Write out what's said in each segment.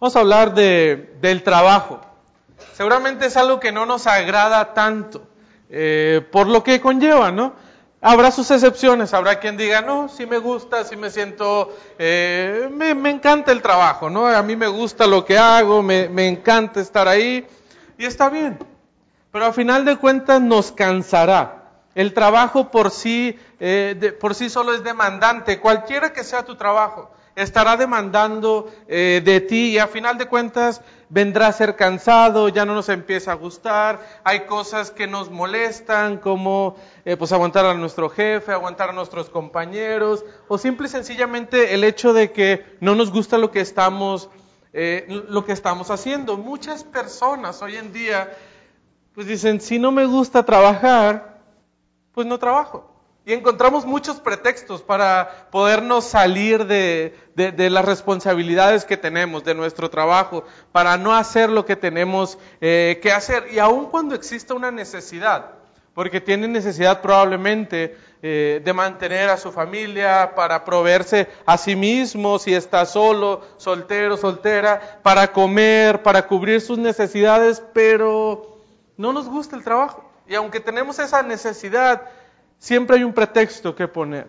Vamos a hablar de, del trabajo. Seguramente es algo que no nos agrada tanto, eh, por lo que conlleva, ¿no? Habrá sus excepciones, habrá quien diga, no, sí me gusta, sí me siento, eh, me, me, encanta el trabajo, ¿no? A mí me gusta lo que hago, me, me encanta estar ahí, y está bien. Pero al final de cuentas nos cansará. El trabajo por sí, eh, por sí solo es demandante, cualquiera que sea tu trabajo estará demandando eh, de ti y a final de cuentas vendrá a ser cansado, ya no nos empieza a gustar, hay cosas que nos molestan como eh, pues aguantar a nuestro jefe, aguantar a nuestros compañeros o simple y sencillamente el hecho de que no nos gusta lo que estamos eh, lo que estamos haciendo. Muchas personas hoy en día pues dicen, si no me gusta trabajar, pues no trabajo. Y encontramos muchos pretextos para podernos salir de, de, las responsabilidades que tenemos, de nuestro trabajo, para no hacer lo que tenemos eh, que hacer. Y aun cuando exista una necesidad, porque tiene necesidad probablemente eh, de mantener a su familia, para proveerse a sí mismo, si está solo, soltero, soltera, para comer, para cubrir sus necesidades, pero no nos gusta el trabajo. Y aunque tenemos esa necesidad, siempre hay un pretexto que poner.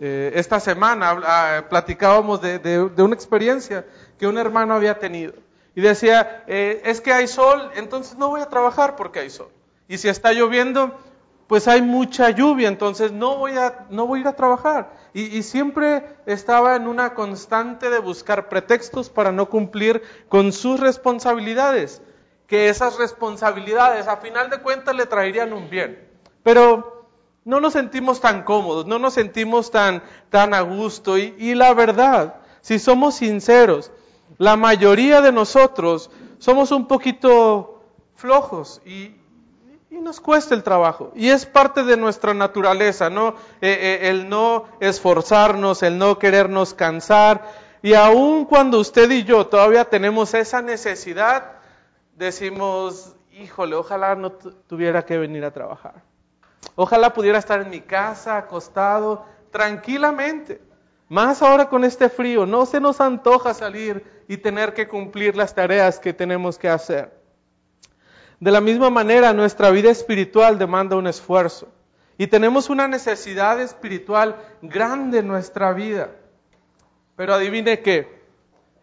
Eh, esta semana ah, platicábamos de, una experiencia que un hermano había tenido. Y decía, eh, es que hay sol, entonces no voy a trabajar porque hay sol. Y si está lloviendo, pues hay mucha lluvia, entonces no voy a, no voy a ir a trabajar. Y siempre estaba en una constante de buscar pretextos para no cumplir con sus responsabilidades. Que esas responsabilidades a final de cuentas le traerían un bien. Pero no nos sentimos tan cómodos, no nos sentimos tan, tan a gusto. Y, y, la verdad, si somos sinceros, la mayoría de nosotros somos un poquito flojos y, y nos cuesta el trabajo. Y es parte de nuestra naturaleza, ¿no? Eh, eh, el no esforzarnos, el no querernos cansar. Y aun cuando usted y yo todavía tenemos esa necesidad, decimos, híjole, ojalá no tuviera que venir a trabajar. Ojalá pudiera estar en mi casa, acostado, tranquilamente. Más ahora con este frío, no se nos antoja salir y tener que cumplir las tareas que tenemos que hacer. De la misma manera, nuestra vida espiritual demanda un esfuerzo. Y tenemos una necesidad espiritual grande en nuestra vida. Pero adivine qué,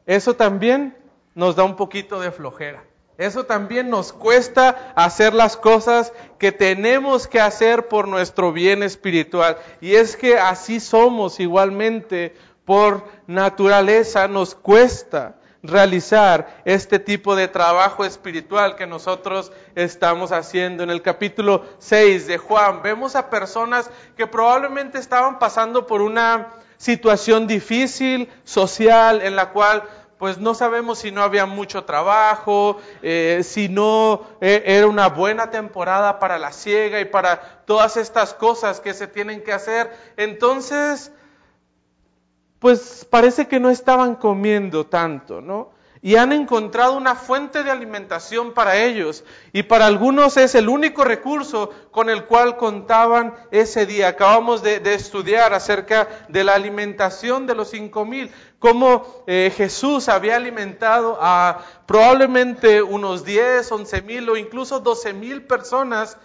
eso también nos da un poquito de flojera. Eso también nos cuesta hacer las cosas que tenemos que hacer por nuestro bien espiritual. Y es que así somos igualmente por naturaleza, nos cuesta realizar este tipo de trabajo espiritual que nosotros estamos haciendo. En el capítulo 6 de Juan vemos a personas que probablemente estaban pasando por una situación difícil, social, en la cual pues no sabemos si no había mucho trabajo, eh, si no eh, era una buena temporada para la siega y para todas estas cosas que se tienen que hacer. Entonces, pues parece que no estaban comiendo tanto, ¿no? Y han encontrado una fuente de alimentación para ellos. Y para algunos es el único recurso con el cual contaban ese día. Acabamos de, de estudiar acerca de la alimentación de los cinco mil. Cómo eh, Jesús había alimentado a probablemente unos 10, 11 mil o incluso 12 mil personas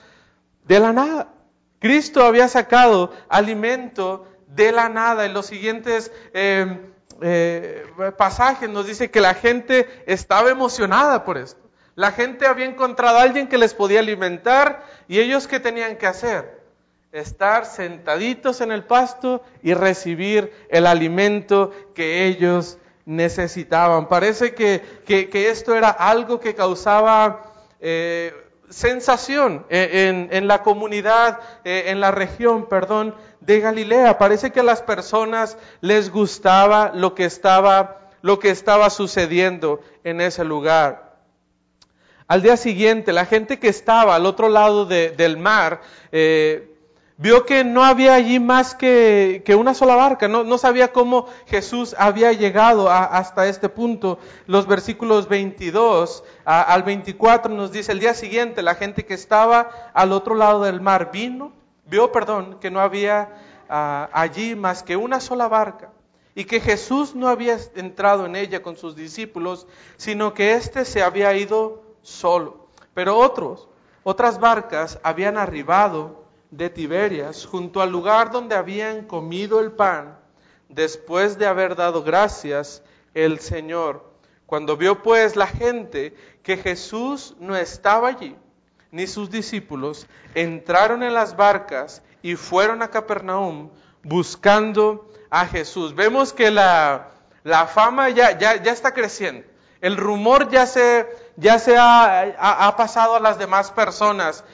de la nada. Cristo había sacado alimento de la nada. En los siguientes eh, eh, pasajes nos dice que la gente estaba emocionada por esto. La gente había encontrado a alguien que les podía alimentar y ellos qué tenían que hacer? Estar sentaditos en el pasto y recibir el alimento que ellos necesitaban. Parece que, que, esto era algo que causaba eh, sensación en, en, la comunidad, eh, en la región, perdón, de Galilea. Parece que a las personas les gustaba lo que estaba, lo que estaba sucediendo en ese lugar. Al día siguiente, la gente que estaba al otro lado de, del mar eh, vio que no había allí más que, que una sola barca, no, no, sabía cómo Jesús había llegado hasta este punto. Los versículos 22 a, al 24 nos dice, el día siguiente la gente que estaba al otro lado del mar vino, vio, perdón, que no había uh, allí más que una sola barca y que Jesús no había entrado en ella con sus discípulos, sino que éste se había ido solo. Pero otros, otras barcas habían arribado de Tiberias junto al lugar donde habían comido el pan, después de haber dado gracias el Señor. Cuando vio pues la gente que Jesús no estaba allí, ni sus discípulos, entraron en las barcas y fueron a Capernaum buscando a Jesús. Vemos que la, la fama ya, ya, ya, está creciendo. El rumor ya se, ya se ha, ha, pasado a las demás personas.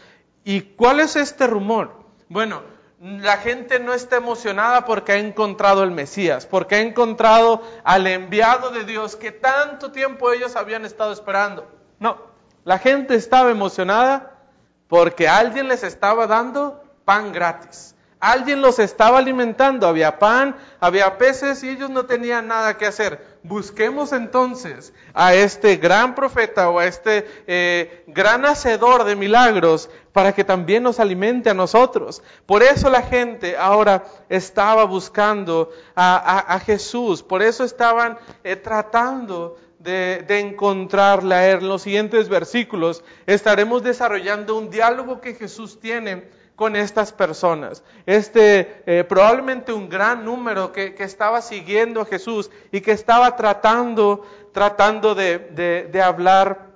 ¿Y cuál es este rumor? Bueno, la gente no está emocionada porque ha encontrado el Mesías, porque ha encontrado al enviado de Dios que tanto tiempo ellos habían estado esperando. No, la gente estaba emocionada porque alguien les estaba dando pan gratis. Alguien los estaba alimentando, había pan, había peces y ellos no tenían nada que hacer. Busquemos entonces a este gran profeta o a este eh, gran hacedor de milagros para que también nos alimente a nosotros. Por eso la gente ahora estaba buscando a, Jesús, por eso estaban eh, tratando de, de encontrarla. En los siguientes versículos estaremos desarrollando un diálogo que Jesús tiene con estas personas. Este, eh, probablemente un gran número que, estaba siguiendo a Jesús y que estaba tratando, tratando de, de, hablar,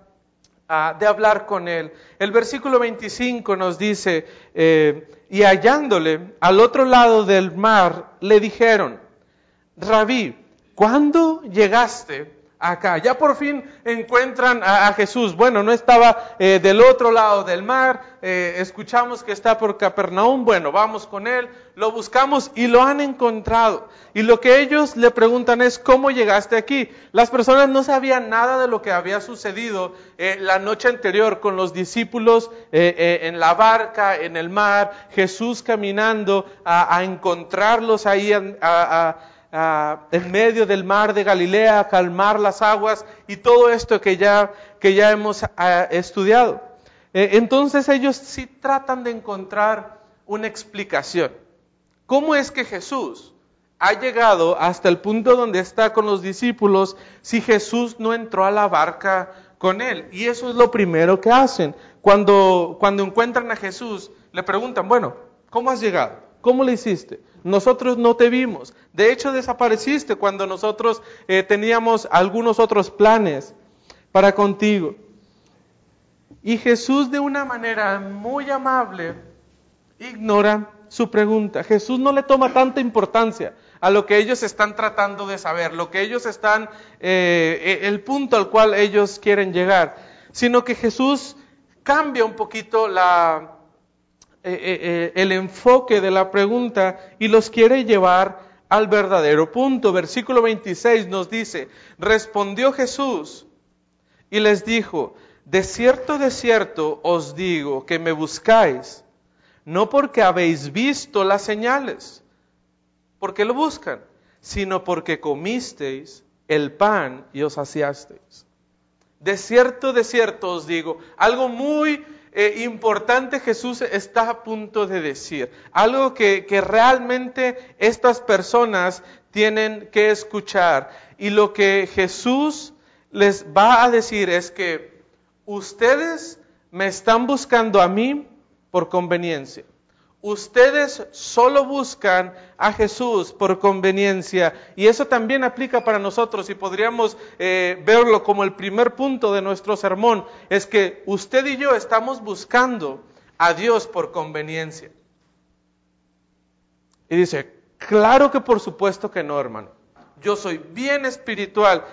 ah, de hablar con él. El versículo 25 nos dice, eh, y hallándole al otro lado del mar, le dijeron, Rabí, ¿cuándo llegaste? Acá. Ya por fin encuentran a, Jesús. Bueno, no estaba eh, del otro lado del mar. Eh, escuchamos que está por Capernaum. Bueno, vamos con él. Lo buscamos y lo han encontrado. Y lo que ellos le preguntan es, ¿cómo llegaste aquí? Las personas no sabían nada de lo que había sucedido eh, la noche anterior con los discípulos en la barca, en el mar, Jesús caminando a, encontrarlos ahí en medio del mar de Galilea, calmar las aguas y todo esto que ya, que ya hemos estudiado. Eh, entonces ellos sí tratan de encontrar una explicación. ¿Cómo es que Jesús ha llegado hasta el punto donde está con los discípulos si Jesús no entró a la barca con él? Y eso es lo primero que hacen. Cuando, cuando encuentran a Jesús, le preguntan, bueno, ¿cómo has llegado? ¿Cómo le hiciste? Nosotros no te vimos. De hecho, desapareciste cuando nosotros eh, teníamos algunos otros planes para contigo. Y Jesús de una manera muy amable ignora su pregunta. Jesús no le toma tanta importancia a lo que ellos están tratando de saber, lo que ellos están, eh, el punto al cual ellos quieren llegar, sino que Jesús cambia un poquito la, eh, eh, eh, el enfoque de la pregunta y los quiere llevar al verdadero punto. Versículo 26 nos dice, respondió Jesús y les dijo, de cierto, de cierto os digo que me buscáis, no porque habéis visto las señales, porque lo buscan, sino porque comisteis el pan y os saciasteis. De cierto, de cierto os digo, algo muy eh, importante Jesús está a punto de decir. Algo que, que realmente estas personas tienen que escuchar. Y lo que Jesús les va a decir es que ustedes me están buscando a mí por conveniencia. Ustedes solo buscan a Jesús por conveniencia y eso también aplica para nosotros y podríamos eh, verlo como el primer punto de nuestro sermón, es que usted y yo estamos buscando a Dios por conveniencia. Y dice, claro que por supuesto que no, hermano. Yo soy bien espiritual.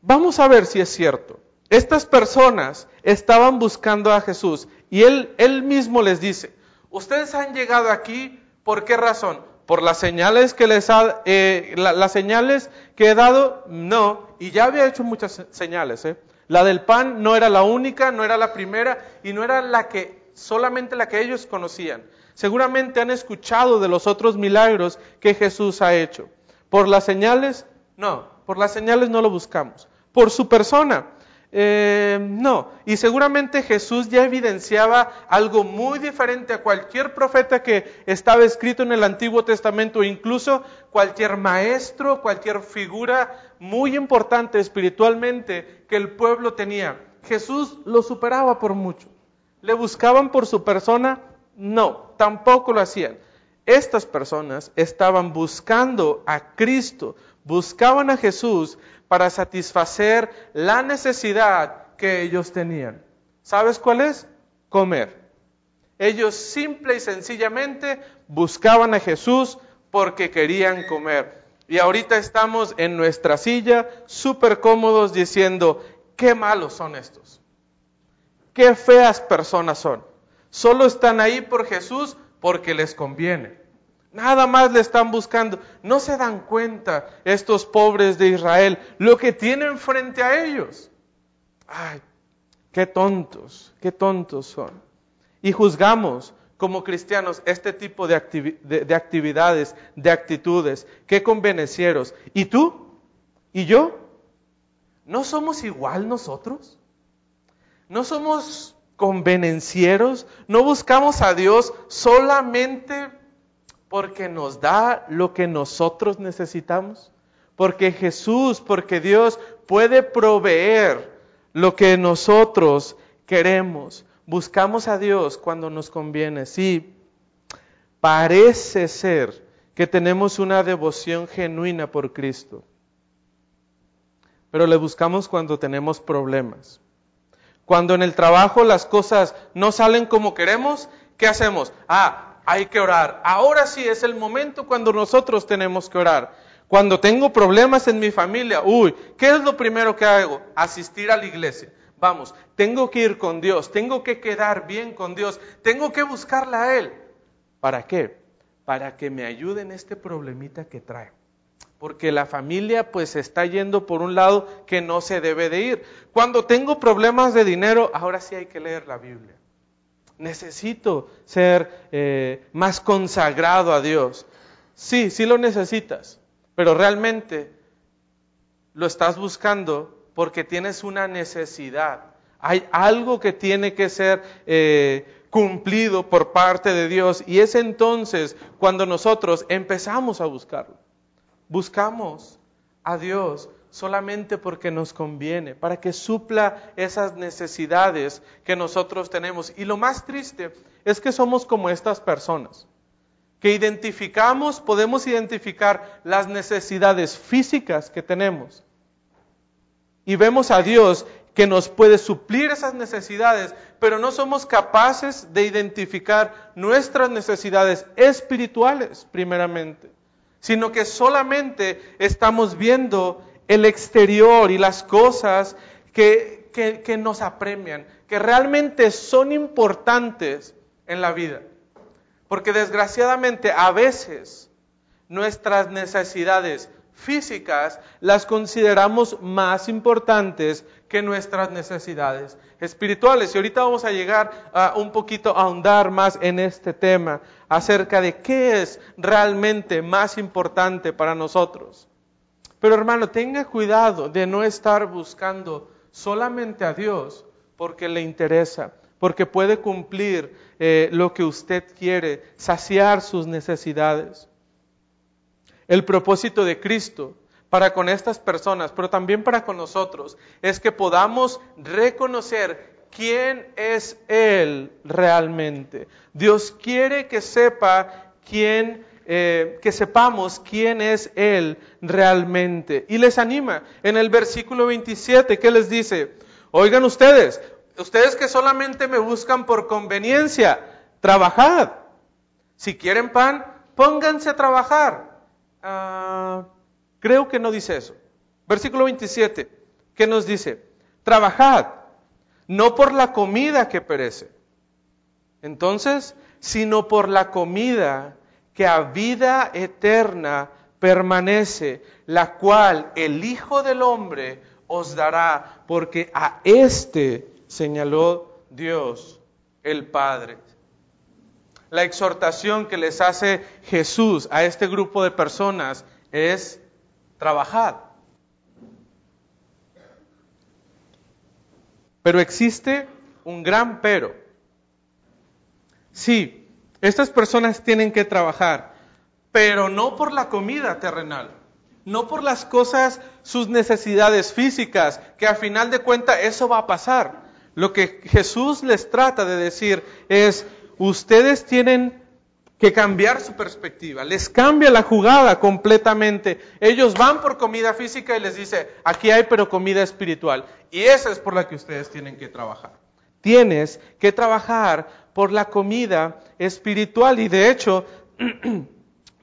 Vamos a ver si es cierto. Estas personas estaban buscando a Jesús y él, él mismo les dice, Ustedes han llegado aquí, ¿por qué razón? ¿Por las señales que les ha, eh, las señales que he dado? No, y ya había hecho muchas señales. ¿eh? La del pan no era la única, no era la primera y no era la que, solamente la que ellos conocían. Seguramente han escuchado de los otros milagros que Jesús ha hecho. ¿Por las señales? No, por las señales no lo buscamos. Por su persona. Eh, no, y seguramente Jesús ya evidenciaba algo muy diferente a cualquier profeta que estaba escrito en el Antiguo Testamento, incluso cualquier maestro, cualquier figura muy importante espiritualmente que el pueblo tenía. Jesús lo superaba por mucho. ¿Le buscaban por su persona? No, tampoco lo hacían. Estas personas estaban buscando a Cristo, buscaban a Jesús para satisfacer la necesidad que ellos tenían. ¿Sabes cuál es? Comer. Ellos simple y sencillamente buscaban a Jesús porque querían comer. Y ahorita estamos en nuestra silla súper cómodos diciendo, qué malos son estos. Qué feas personas son. Solo están ahí por Jesús porque les conviene. Nada más le están buscando. No se dan cuenta estos pobres de Israel lo que tienen frente a ellos. Ay, qué tontos, qué tontos son. Y juzgamos como cristianos este tipo de, actividades, de actitudes. Qué convenencieros. ¿Y tú? ¿Y yo? ¿No somos igual nosotros? ¿No somos convenencieros? ¿No buscamos a Dios solamente porque nos da lo que nosotros necesitamos, porque Jesús, porque Dios puede proveer lo que nosotros queremos. Buscamos a Dios cuando nos conviene. Sí, parece ser que tenemos una devoción genuina por Cristo, pero le buscamos cuando tenemos problemas. Cuando en el trabajo las cosas no salen como queremos, ¿qué hacemos? Ah, hay que orar. Ahora sí es el momento cuando nosotros tenemos que orar. Cuando tengo problemas en mi familia, uy, ¿qué es lo primero que hago? Asistir a la iglesia. Vamos, tengo que ir con Dios, tengo que quedar bien con Dios, tengo que buscarla a Él. ¿Para qué? Para que me ayude en este problemita que trae. Porque la familia pues está yendo por un lado que no se debe de ir. Cuando tengo problemas de dinero, ahora sí hay que leer la Biblia necesito ser eh, más consagrado a Dios. Sí, sí lo necesitas, pero realmente lo estás buscando porque tienes una necesidad. Hay algo que tiene que ser eh, cumplido por parte de Dios y es entonces cuando nosotros empezamos a buscarlo. Buscamos a Dios solamente porque nos conviene, para que supla esas necesidades que nosotros tenemos. Y lo más triste es que somos como estas personas, que identificamos, podemos identificar las necesidades físicas que tenemos y vemos a Dios que nos puede suplir esas necesidades, pero no somos capaces de identificar nuestras necesidades espirituales primeramente, sino que solamente estamos viendo el exterior y las cosas que, que, nos apremian, que realmente son importantes en la vida. Porque desgraciadamente a veces nuestras necesidades físicas las consideramos más importantes que nuestras necesidades espirituales. Y ahorita vamos a llegar a un poquito a ahondar más en este tema acerca de qué es realmente más importante para nosotros. Pero hermano, tenga cuidado de no estar buscando solamente a Dios porque le interesa, porque puede cumplir eh, lo que usted quiere, saciar sus necesidades. El propósito de Cristo para con estas personas, pero también para con nosotros, es que podamos reconocer quién es Él realmente. Dios quiere que sepa quién eh, que sepamos quién es Él realmente. Y les anima en el versículo 27, que les dice? Oigan ustedes, ustedes que solamente me buscan por conveniencia, trabajad. Si quieren pan, pónganse a trabajar. Ah, creo que no dice eso. Versículo 27, ¿qué nos dice? Trabajad, no por la comida que perece. Entonces, sino por la comida que a vida eterna permanece, la cual el Hijo del Hombre os dará, porque a éste señaló Dios el Padre. La exhortación que les hace Jesús a este grupo de personas es trabajar. Pero existe un gran pero. Sí, estas personas tienen que trabajar, pero no por la comida terrenal, no por las cosas, sus necesidades físicas, que a final de cuentas eso va a pasar. Lo que Jesús les trata de decir es, ustedes tienen que cambiar su perspectiva, les cambia la jugada completamente. Ellos van por comida física y les dice, aquí hay pero comida espiritual. Y esa es por la que ustedes tienen que trabajar. Tienes que trabajar por la comida espiritual y de hecho,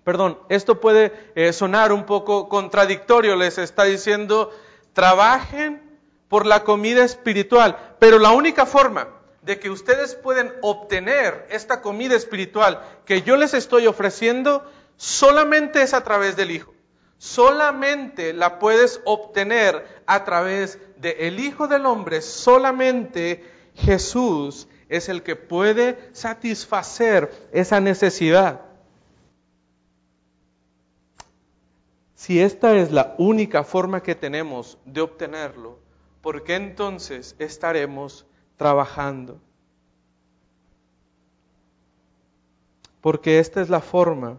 perdón, esto puede eh, sonar un poco contradictorio, les está diciendo, trabajen por la comida espiritual, pero la única forma de que ustedes pueden obtener esta comida espiritual que yo les estoy ofreciendo, solamente es a través del Hijo. Solamente la puedes obtener a través del Hijo del Hombre. Solamente Jesús es el que puede satisfacer esa necesidad. Si esta es la única forma que tenemos de obtenerlo, ¿por qué entonces estaremos trabajando. Porque esta es la forma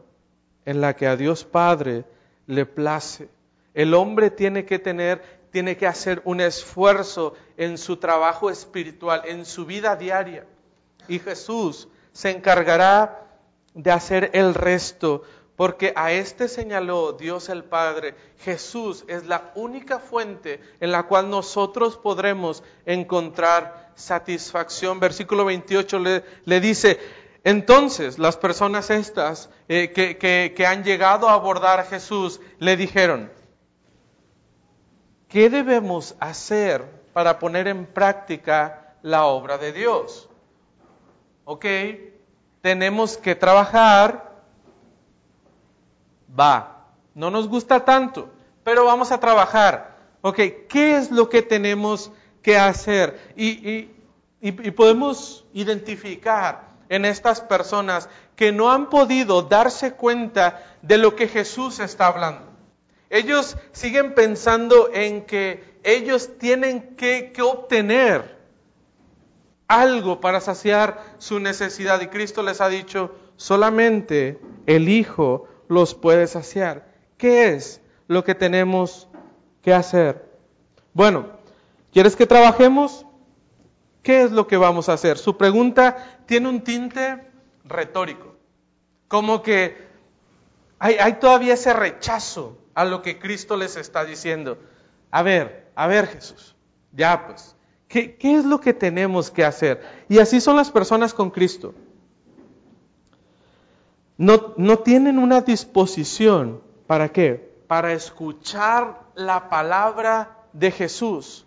en la que a Dios Padre le place. El hombre tiene que tener, tiene que hacer un esfuerzo en su trabajo espiritual, en su vida diaria. Y Jesús se encargará de hacer el resto porque a este señaló Dios el Padre. Jesús es la única fuente en la cual nosotros podremos encontrar satisfacción. Versículo 28 le, dice, entonces las personas estas eh, que, que han llegado a abordar a Jesús le dijeron, ¿qué debemos hacer para poner en práctica la obra de Dios? Ok, tenemos que trabajar va, no nos gusta tanto, pero vamos a trabajar. Ok, ¿qué es lo que tenemos que hacer? Y, podemos identificar en estas personas que no han podido darse cuenta de lo que Jesús está hablando. Ellos siguen pensando en que ellos tienen que, obtener algo para saciar su necesidad. Y Cristo les ha dicho, solamente el Hijo los puede saciar. ¿Qué es lo que tenemos que hacer? Bueno, ¿quieres que trabajemos? ¿Qué es lo que vamos a hacer? Su pregunta tiene un tinte retórico, como que hay todavía ese rechazo a lo que Cristo les está diciendo. A ver, a ver Jesús, ya pues, ¿qué, ¿qué es lo que tenemos que hacer? Y así son las personas con Cristo no, tienen una disposición, ¿para qué? Para escuchar la palabra de Jesús.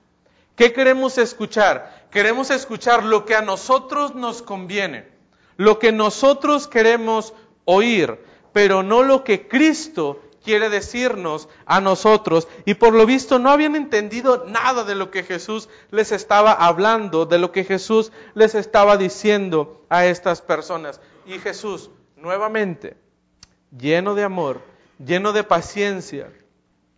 ¿Qué queremos escuchar? Queremos escuchar lo que a nosotros nos conviene, lo que nosotros queremos oír, pero no lo que Cristo quiere decirnos a nosotros. Y por lo visto no habían entendido nada de lo que Jesús les estaba hablando, de lo que Jesús les estaba diciendo a estas personas. Y Jesús nuevamente, lleno de amor, lleno de paciencia,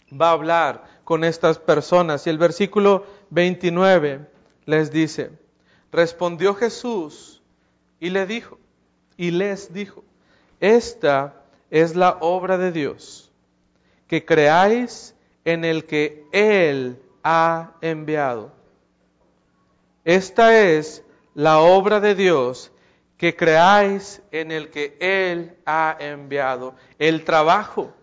va a hablar con estas personas. Y el versículo 29 les dice, respondió Jesús y le dijo, y les dijo, esta es la obra de Dios, que creáis en el que Él ha enviado. Esta es la obra de Dios, que creáis en el que Él ha enviado. El trabajo,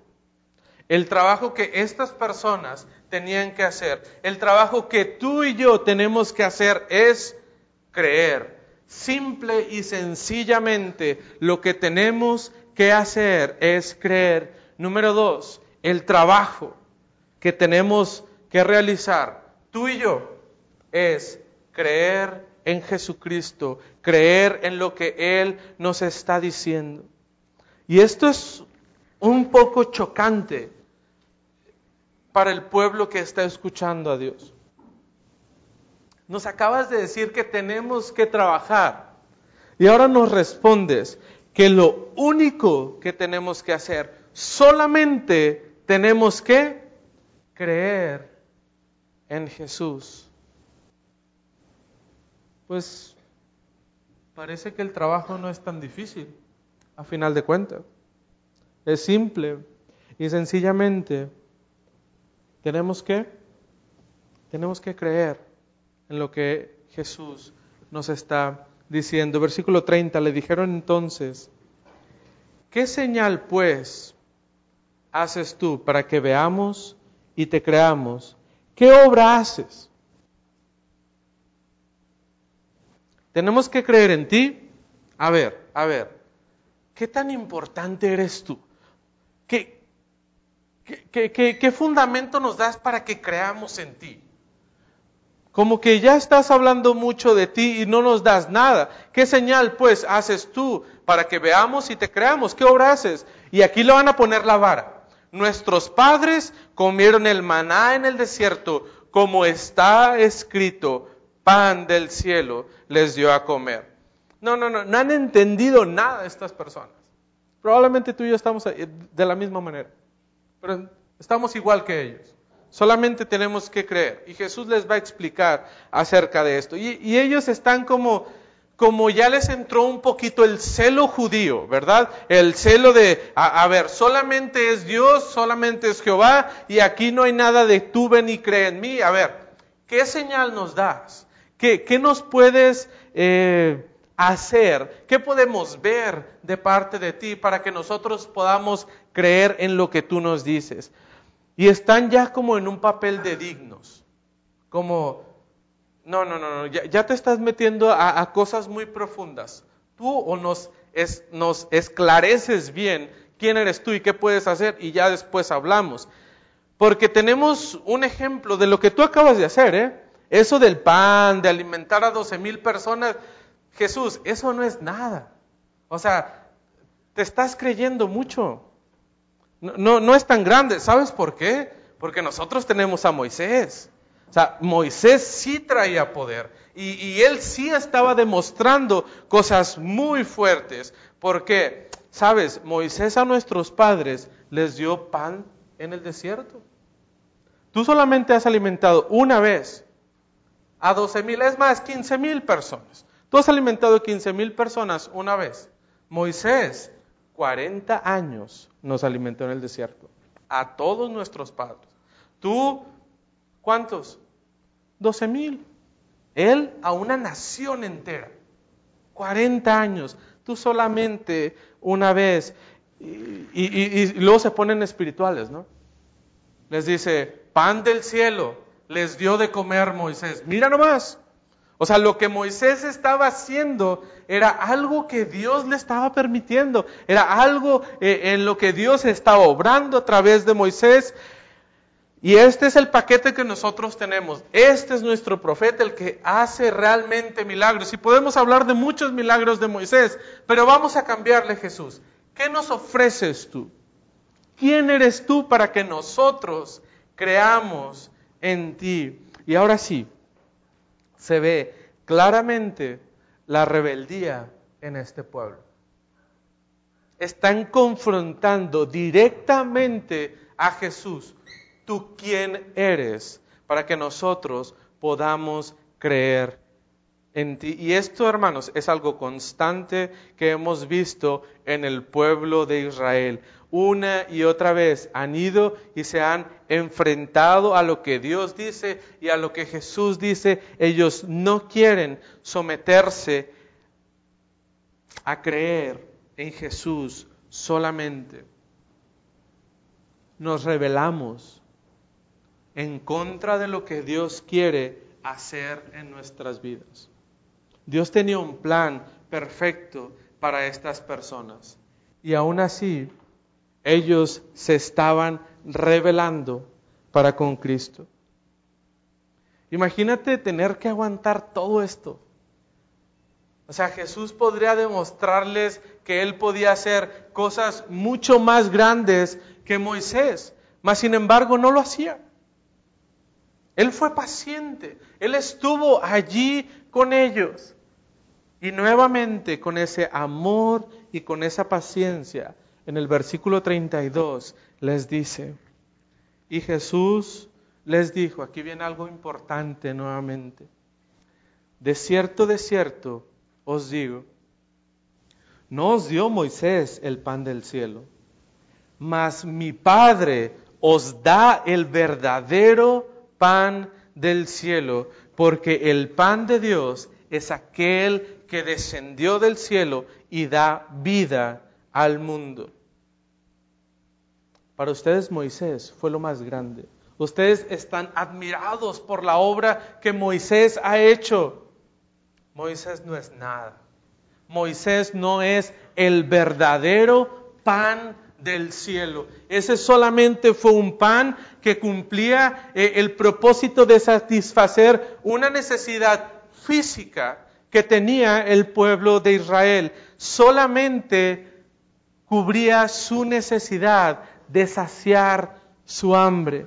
el trabajo que estas personas tenían que hacer, el trabajo que tú y yo tenemos que hacer es creer. Simple y sencillamente lo que tenemos que hacer es creer. Número dos, el trabajo que tenemos que realizar, tú y yo, es creer en Jesucristo, creer en lo que Él nos está diciendo. Y esto es un poco chocante para el pueblo que está escuchando a Dios. Nos acabas de decir que tenemos que trabajar y ahora nos respondes que lo único que tenemos que hacer, solamente tenemos que creer en Jesús. pues parece que el trabajo no es tan difícil, a final de cuentas. Es simple y sencillamente tenemos que tenemos que creer en lo que Jesús nos está diciendo. Versículo 30, le dijeron entonces, ¿qué señal pues haces tú para que veamos y te creamos? ¿Qué obra haces? Tenemos que creer en ti. A ver, a ver, ¿qué tan importante eres tú? ¿Qué, qué, qué, qué fundamento nos das para que creamos en ti? Como que ya estás hablando mucho de ti y no nos das nada. ¿Qué señal pues haces tú para que veamos y te creamos? ¿Qué obra haces? Y aquí le van a poner la vara. Nuestros padres comieron el maná en el desierto, como está escrito, pan del cielo les dio a comer. No, no, no, no han entendido nada estas personas. Probablemente tú y yo estamos de la misma manera, pero estamos igual que ellos. Solamente tenemos que creer. Y Jesús les va a explicar acerca de esto. Y, ellos están como, como ya les entró un poquito el celo judío, ¿verdad? El celo de, a, ver, solamente es Dios, solamente es Jehová, y aquí no hay nada de tú ven y cree en mí. A ver, ¿qué señal nos das? ¿Qué, qué nos puedes eh, hacer? ¿Qué podemos ver de parte de ti para que nosotros podamos creer en lo que tú nos dices? Y están ya como en un papel de dignos. Como, no, no, no, no ya, te estás metiendo a, cosas muy profundas. Tú o nos, nos esclareces bien quién eres tú y qué puedes hacer y ya después hablamos. Porque tenemos un ejemplo de lo que tú acabas de hacer, ¿eh? Eso del pan, de alimentar a 12 mil personas. Jesús, eso no es nada. O sea, te estás creyendo mucho. No, no, es tan grande. ¿Sabes por qué? Porque nosotros tenemos a Moisés. O sea, Moisés sí traía poder y, y, él sí estaba demostrando cosas muy fuertes. ¿Por qué? Sabes, Moisés a nuestros padres les dio pan en el desierto. Tú solamente has alimentado una vez a 12 mil, es más, 15 mil personas. Tú has alimentado 15 mil personas una vez. Moisés 40 años nos alimentó en el desierto. A todos nuestros padres. Tú, ¿cuántos? 12 mil. Él a una nación entera. 40 años. Tú solamente una vez. Y, luego se ponen espirituales, ¿no? Les dice, pan del cielo les dio de comer Moisés. Mira nomás. O sea, lo que Moisés estaba haciendo era algo que Dios le estaba permitiendo, era algo eh, en lo que Dios estaba obrando a través de Moisés. Y este es el paquete que nosotros tenemos. Este es nuestro profeta, el que hace realmente milagros. Y podemos hablar de muchos milagros de Moisés, pero vamos a cambiarle Jesús. ¿Qué nos ofreces tú? ¿Quién eres tú para que nosotros creamos en ti? Y ahora sí, se ve claramente la rebeldía en este pueblo. Están confrontando directamente a Jesús. ¿Tú quién eres? Para que nosotros podamos creer en ti. Y esto, hermanos, es algo constante que hemos visto en el pueblo de Israel una y otra vez han ido y se han enfrentado a lo que Dios dice y a lo que Jesús dice. Ellos no quieren someterse a creer en Jesús solamente. Nos rebelamos en contra de lo que Dios quiere hacer en nuestras vidas. Dios tenía un plan perfecto para estas personas y aún así ellos se estaban revelando para con Cristo. Imagínate tener que aguantar todo esto. O sea, Jesús podría demostrarles que él podía hacer cosas mucho más grandes que Moisés, mas sin embargo no lo hacía. Él fue paciente, él estuvo allí con ellos. Y nuevamente con ese amor y con esa paciencia, en el versículo 32 les dice, y Jesús les dijo, aquí viene algo importante nuevamente, de cierto, de cierto, os digo, no os dio Moisés el pan del cielo, mas mi Padre os da el verdadero pan del cielo, porque el pan de Dios es aquel que descendió del cielo y da vida al mundo. Para ustedes Moisés fue lo más grande. Ustedes están admirados por la obra que Moisés ha hecho. Moisés no es nada. Moisés no es el verdadero pan del cielo. Ese solamente fue un pan que cumplía eh, el propósito de satisfacer una necesidad física que tenía el pueblo de Israel. Solamente cubría su necesidad de saciar su hambre.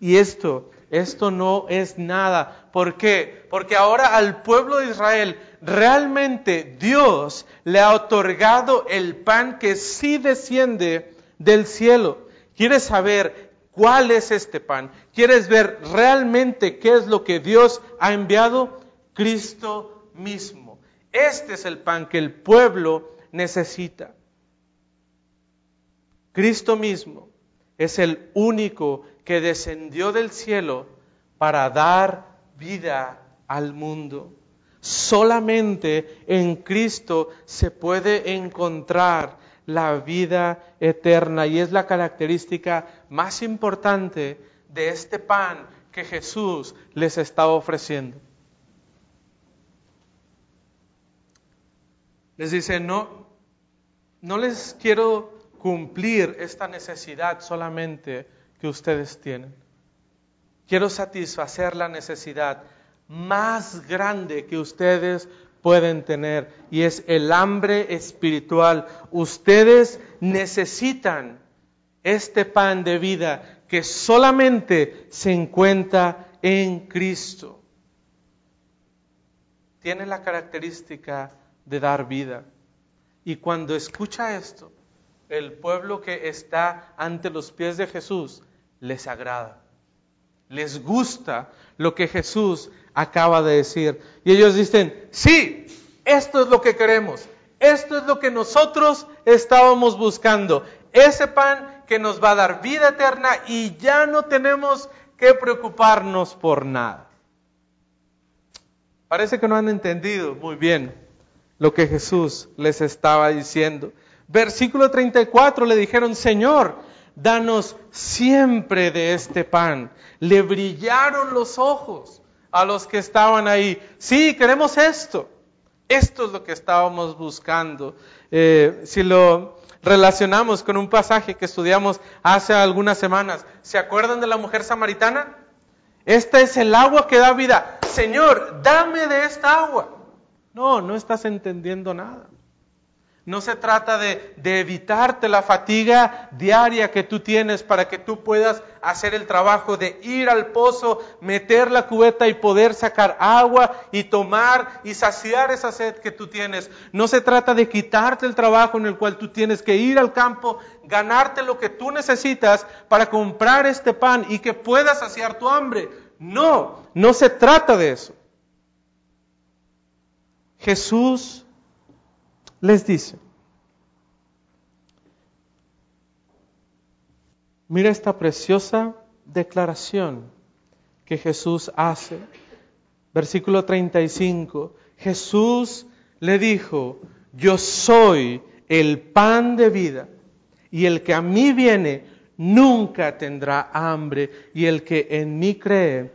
Y esto, esto no es nada. ¿Por qué? Porque ahora al pueblo de Israel realmente Dios le ha otorgado el pan que sí desciende del cielo. ¿Quieres saber cuál es este pan? ¿Quieres ver realmente qué es lo que Dios ha enviado? Cristo mismo. Este es el pan que el pueblo necesita. Cristo mismo es el único que descendió del cielo para dar vida al mundo. Solamente en Cristo se puede encontrar la vida eterna y es la característica más importante de este pan que Jesús les está ofreciendo. Les dice, no, no les quiero cumplir esta necesidad solamente que ustedes tienen. Quiero satisfacer la necesidad más grande que ustedes pueden tener y es el hambre espiritual. Ustedes necesitan este pan de vida que solamente se encuentra en Cristo. Tiene la característica de dar vida. Y cuando escucha esto, el pueblo que está ante los pies de Jesús les agrada, les gusta lo que Jesús acaba de decir. Y ellos dicen, sí, esto es lo que queremos, esto es lo que nosotros estábamos buscando, ese pan que nos va a dar vida eterna y ya no tenemos que preocuparnos por nada. Parece que no han entendido muy bien lo que Jesús les estaba diciendo. Versículo 34 le dijeron, Señor, danos siempre de este pan. Le brillaron los ojos a los que estaban ahí. Sí, queremos esto. Esto es lo que estábamos buscando. Eh, si lo relacionamos con un pasaje que estudiamos hace algunas semanas, ¿se acuerdan de la mujer samaritana? Esta es el agua que da vida. Señor, dame de esta agua. No, no estás entendiendo nada. No se trata de, evitarte la fatiga diaria que tú tienes para que tú puedas hacer el trabajo de ir al pozo, meter la cubeta y poder sacar agua y tomar y saciar esa sed que tú tienes. No se trata de quitarte el trabajo en el cual tú tienes que ir al campo, ganarte lo que tú necesitas para comprar este pan y que puedas saciar tu hambre. No, no se trata de eso. Jesús les dice, mira esta preciosa declaración que Jesús hace. Versículo 35, Jesús le dijo, yo soy el pan de vida, y el que a mí viene nunca tendrá hambre, y el que en mí cree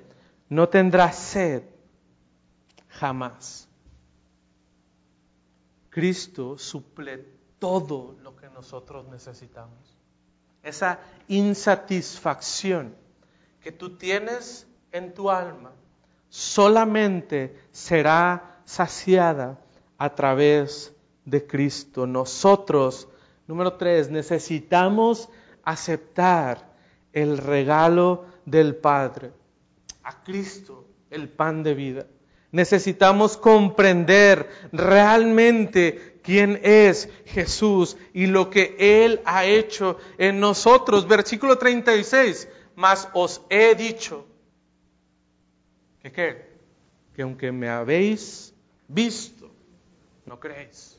no tendrá sed jamás. Cristo suple todo lo que nosotros necesitamos. Esa insatisfacción que tú tienes en tu alma solamente será saciada a través de Cristo. Nosotros, número tres, necesitamos aceptar el regalo del Padre, a Cristo, el pan de vida. Necesitamos comprender realmente quién es Jesús y lo que Él ha hecho en nosotros. Versículo 36, mas os he dicho que qué? que aunque me habéis visto, no creéis.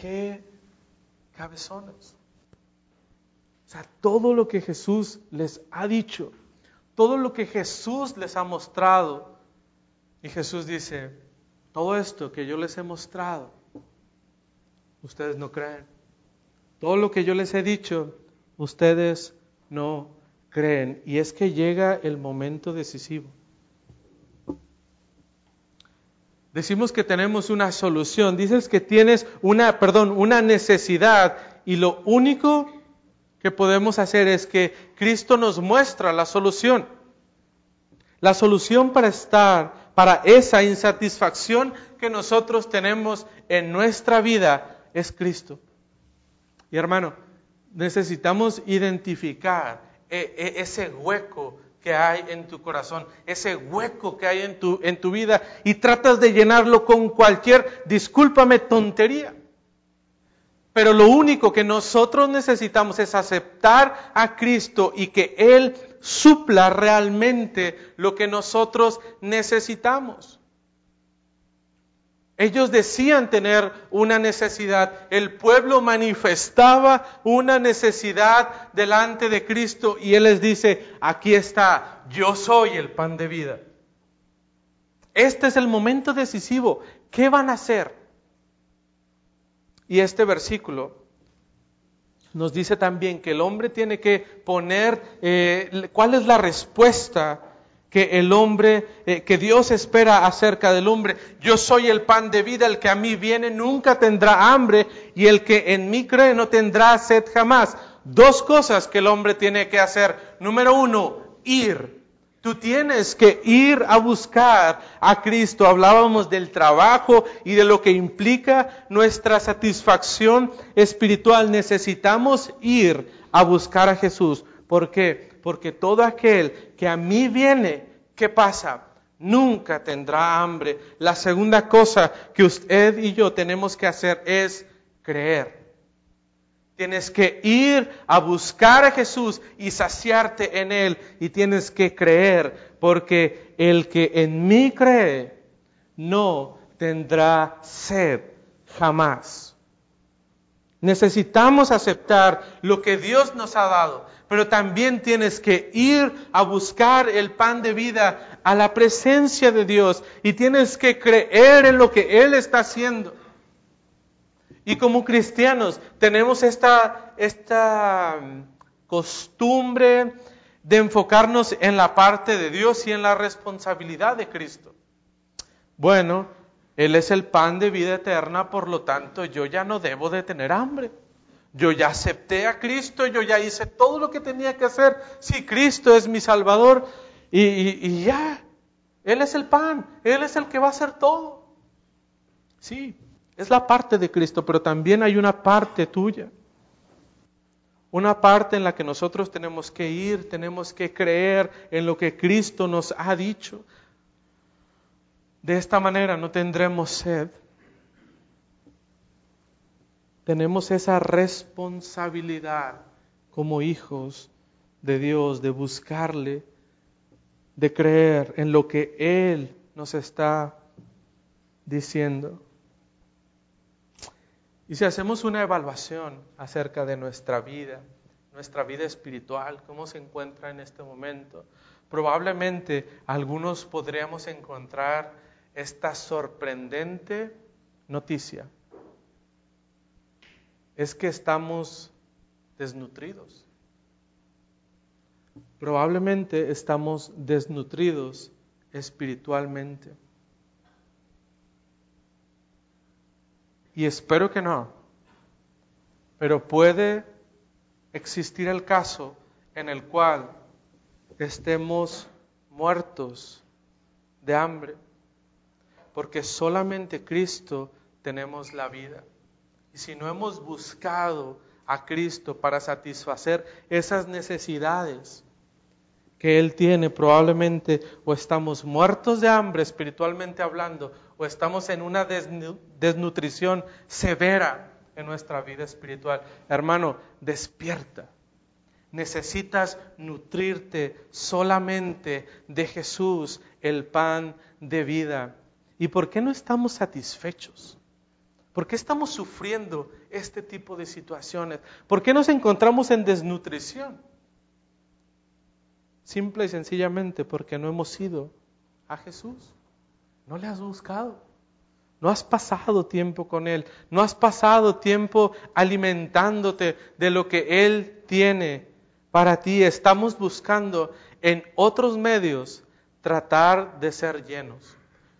Qué cabezones. O sea, todo lo que Jesús les ha dicho, todo lo que Jesús les ha mostrado, y Jesús dice, todo esto que yo les he mostrado, ustedes no creen. Todo lo que yo les he dicho, ustedes no creen. Y es que llega el momento decisivo. Decimos que tenemos una solución, dices que tienes una, perdón, una necesidad y lo único que podemos hacer es que Cristo nos muestra la solución. La solución para estar, para esa insatisfacción que nosotros tenemos en nuestra vida es Cristo. Y hermano, necesitamos identificar e, e, ese hueco que hay en tu corazón, ese hueco que hay en tu, en tu vida y tratas de llenarlo con cualquier, discúlpame, tontería. Pero lo único que nosotros necesitamos es aceptar a Cristo y que Él supla realmente lo que nosotros necesitamos. Ellos decían tener una necesidad, el pueblo manifestaba una necesidad delante de Cristo y Él les dice, aquí está, yo soy el pan de vida. Este es el momento decisivo, ¿qué van a hacer? Y este versículo nos dice también que el hombre tiene que poner eh, cuál es la respuesta que el hombre, eh, que Dios espera acerca del hombre. Yo soy el pan de vida, el que a mí viene nunca tendrá hambre y el que en mí cree no tendrá sed jamás. Dos cosas que el hombre tiene que hacer. Número uno, ir. Tú tienes que ir a buscar a Cristo. Hablábamos del trabajo y de lo que implica nuestra satisfacción espiritual. Necesitamos ir a buscar a Jesús. ¿Por qué? porque todo aquel que a mí viene, ¿qué pasa? Nunca tendrá hambre. La segunda cosa que usted y yo tenemos que hacer es creer. Tienes que ir a buscar a Jesús y saciarte en Él. Y tienes que creer, porque el que en mí cree no tendrá sed jamás. Necesitamos aceptar lo que Dios nos ha dado pero también tienes que ir a buscar el pan de vida a la presencia de Dios y tienes que creer en lo que Él está haciendo. Y como cristianos tenemos esta, esta costumbre de enfocarnos en la parte de Dios y en la responsabilidad de Cristo. Bueno, Él es el pan de vida eterna, por lo tanto yo ya no debo de tener hambre. Yo ya acepté a Cristo, yo ya hice todo lo que tenía que hacer. Si Cristo es mi Salvador y, ya, Él es el pan, Él es el que va a hacer todo. Sí, es la parte de Cristo, pero también hay una parte tuya. Una parte en la que nosotros tenemos que ir, tenemos que creer en lo que Cristo nos ha dicho. De esta manera no tendremos sed tenemos esa responsabilidad como hijos de Dios de buscarle, de creer en lo que Él nos está diciendo. Y si hacemos una evaluación acerca de nuestra vida, nuestra vida espiritual, cómo se encuentra en este momento, probablemente algunos podríamos encontrar esta sorprendente noticia es que estamos desnutridos. Probablemente estamos desnutridos espiritualmente. Y espero que no. Pero puede existir el caso en el cual estemos muertos de hambre, porque solamente Cristo tenemos la vida. Y si no hemos buscado a Cristo para satisfacer esas necesidades que Él tiene, probablemente o estamos muertos de hambre espiritualmente hablando, o estamos en una desnutrición severa en nuestra vida espiritual. Hermano, despierta. Necesitas nutrirte solamente de Jesús. el pan de vida. ¿Y por qué no estamos satisfechos? ¿Por qué estamos sufriendo este tipo de situaciones? ¿Por qué nos encontramos en desnutrición? Simple y sencillamente porque no hemos ido a Jesús. No le has buscado. No has pasado tiempo con Él. No has pasado tiempo alimentándote de lo que Él tiene para ti. Estamos buscando en otros medios tratar de ser llenos.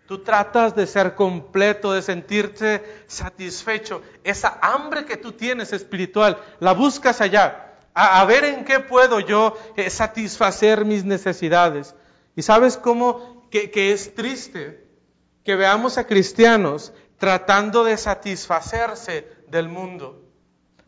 Tú tratas de ser completo, de sentirte satisfecho. Esa hambre que tú tienes espiritual, la buscas allá. A, ver en qué puedo yo eh, satisfacer mis necesidades. Y sabes cómo que, que es triste que veamos a cristianos tratando de satisfacerse del mundo.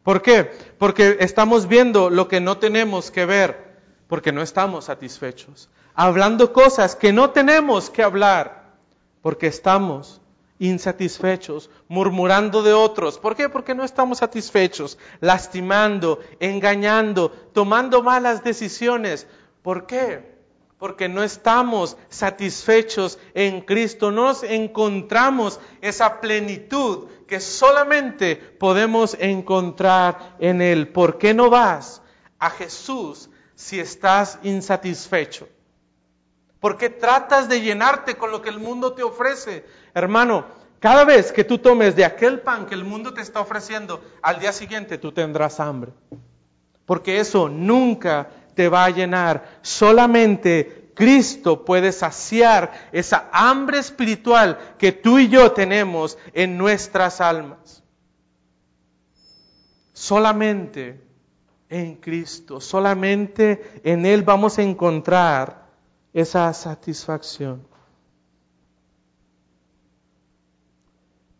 ¿Por qué? Porque estamos viendo lo que no tenemos que ver, porque no estamos satisfechos. Hablando cosas que no tenemos que hablar, porque estamos insatisfechos, murmurando de otros. ¿Por qué? Porque no estamos satisfechos, lastimando, engañando, tomando malas decisiones. ¿Por qué? Porque no estamos satisfechos en Cristo, no nos encontramos esa plenitud que solamente podemos encontrar en Él. ¿Por qué no vas a Jesús si estás insatisfecho? ¿Por qué tratas de llenarte con lo que el mundo te ofrece? Hermano, cada vez que tú tomes de aquel pan que el mundo te está ofreciendo, al día siguiente tú tendrás hambre. Porque eso nunca te va a llenar. Solamente Cristo puede saciar esa hambre espiritual que tú y yo tenemos en nuestras almas. Solamente en Cristo, solamente en Él vamos a encontrar esa satisfacción.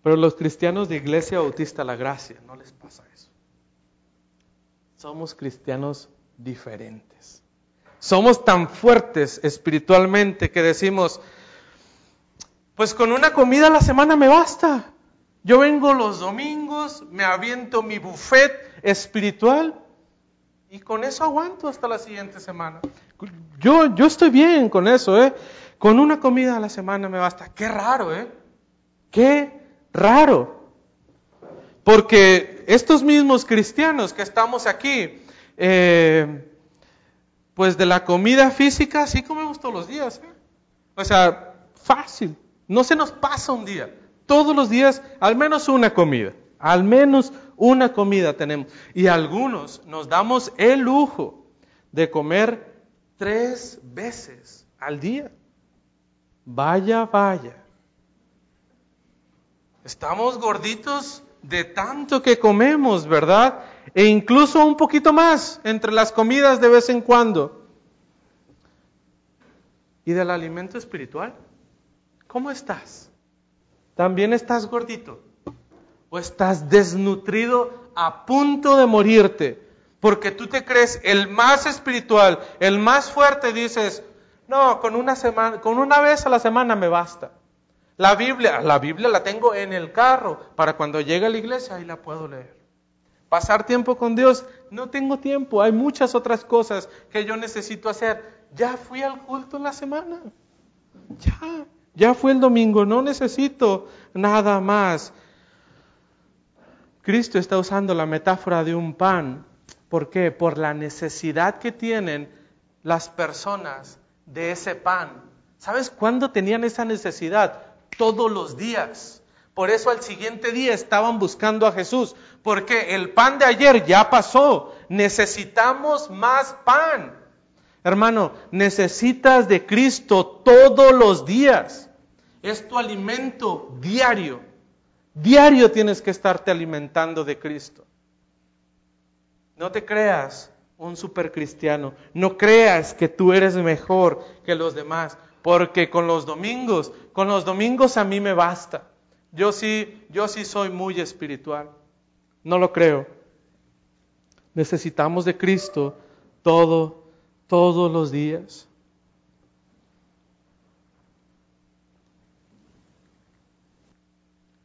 Pero los cristianos de Iglesia Bautista La Gracia no les pasa eso. Somos cristianos diferentes. Somos tan fuertes espiritualmente que decimos, pues con una comida a la semana me basta. Yo vengo los domingos, me aviento mi buffet espiritual y con eso aguanto hasta la siguiente semana. Yo, yo estoy bien con eso, ¿eh? Con una comida a la semana me basta. Qué raro, ¿eh? Qué raro. Porque estos mismos cristianos que estamos aquí, eh, pues de la comida física sí comemos todos los días. ¿eh? O sea, fácil. No se nos pasa un día. Todos los días al menos una comida. Al menos una comida tenemos. Y algunos nos damos el lujo de comer tres veces al día. Vaya, vaya. Estamos gorditos de tanto que comemos, ¿verdad? e incluso un poquito más entre las comidas de vez en cuando. ¿Y del alimento espiritual? ¿Cómo estás? ¿También estás gordito? ¿O estás desnutrido a punto de morirte? Porque tú te crees el más espiritual, el más fuerte, dices, no, con una, semana, con una vez a la semana me basta. La Biblia, la Biblia la tengo en el carro para cuando llegue a la iglesia ahí la puedo leer. Pasar tiempo con Dios, no tengo tiempo, hay muchas otras cosas que yo necesito hacer. Ya fui al culto en la semana, ya, ya fue el domingo, no necesito nada más. Cristo está usando la metáfora de un pan. ¿Por qué? Por la necesidad que tienen las personas de ese pan. ¿Sabes cuándo tenían esa necesidad? Todos los días. Por eso al siguiente día estaban buscando a Jesús, porque el pan de ayer ya pasó. Necesitamos más pan. Hermano, necesitas de Cristo todos los días. Es tu alimento diario. Diario tienes que estarte alimentando de Cristo. No te creas un supercristiano. No creas que tú eres mejor que los demás. Porque con los domingos, con los domingos a mí me basta. Yo sí, yo sí soy muy espiritual. No lo creo. Necesitamos de Cristo todo, todos los días.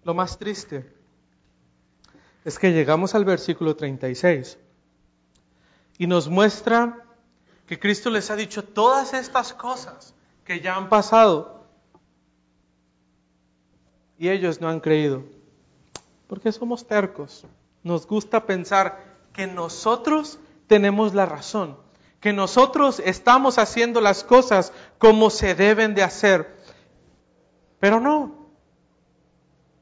Lo más triste es que llegamos al versículo 36 y nos muestra que Cristo les ha dicho todas estas cosas que ya han pasado. Y ellos no han creído. Porque somos tercos. Nos gusta pensar que nosotros tenemos la razón, que nosotros estamos haciendo las cosas como se deben de hacer. Pero no,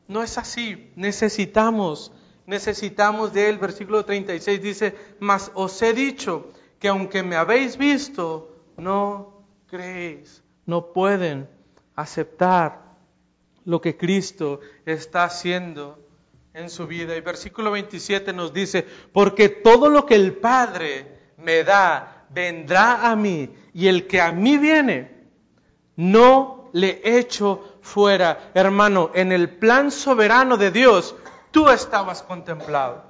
no es así. Necesitamos, necesitamos de él. Versículo 36 dice, mas os he dicho que aunque me habéis visto, no creéis. No pueden aceptar lo que Cristo está haciendo en su vida. Y versículo 27 nos dice, porque todo lo que el Padre me da, vendrá a mí, y el que a mí viene, no le echo fuera. Hermano, en el plan soberano de Dios, tú estabas contemplado.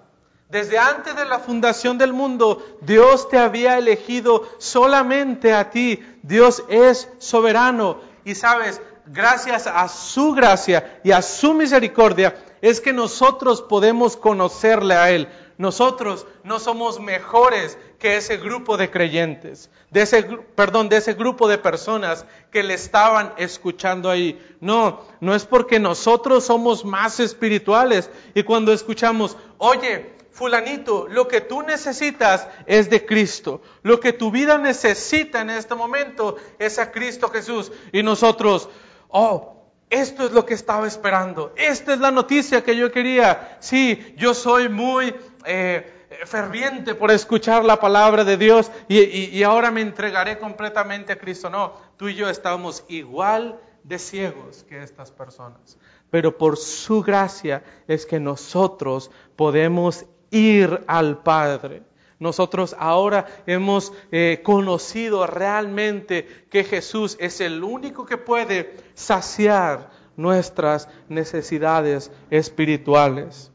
Desde antes de la fundación del mundo, Dios te había elegido solamente a ti. Dios es soberano. Y sabes, gracias a su gracia y a su misericordia, es que nosotros podemos conocerle a Él. Nosotros no somos mejores que ese grupo de creyentes, de ese, perdón, de ese grupo de personas que le estaban escuchando ahí. No, no es porque nosotros somos más espirituales y cuando escuchamos, oye, fulanito, lo que tú necesitas es de Cristo. Lo que tu vida necesita en este momento es a Cristo Jesús. Y nosotros, oh, esto es lo que estaba esperando. Esta es la noticia que yo quería. Sí, yo soy muy eh, ferviente por escuchar la palabra de Dios y, y ahora me entregaré completamente a Cristo. No, tú y yo estamos igual de ciegos que estas personas. Pero por su gracia es que nosotros podemos ir al Padre. Nosotros ahora hemos eh, conocido realmente que Jesús es el único que puede saciar nuestras necesidades espirituales.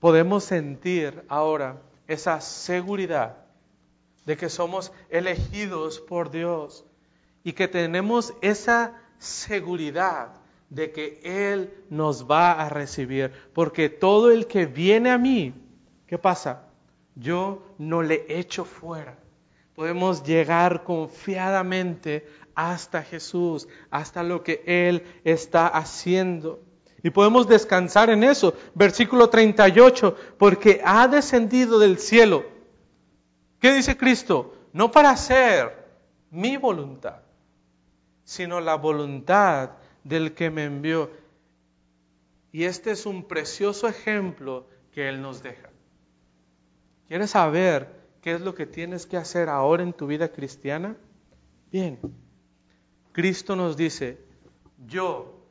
Podemos sentir ahora esa seguridad de que somos elegidos por Dios y que tenemos esa seguridad de que Él nos va a recibir. Porque todo el que viene a mí, ¿qué pasa? Yo no le echo fuera. Podemos llegar confiadamente hasta Jesús, hasta lo que Él está haciendo. Y podemos descansar en eso. Versículo 38, porque ha descendido del cielo. ¿Qué dice Cristo? No para hacer mi voluntad, sino la voluntad del que me envió. Y este es un precioso ejemplo que Él nos deja. ¿Quieres saber qué es lo que tienes que hacer ahora en tu vida cristiana? Bien, Cristo nos dice, yo,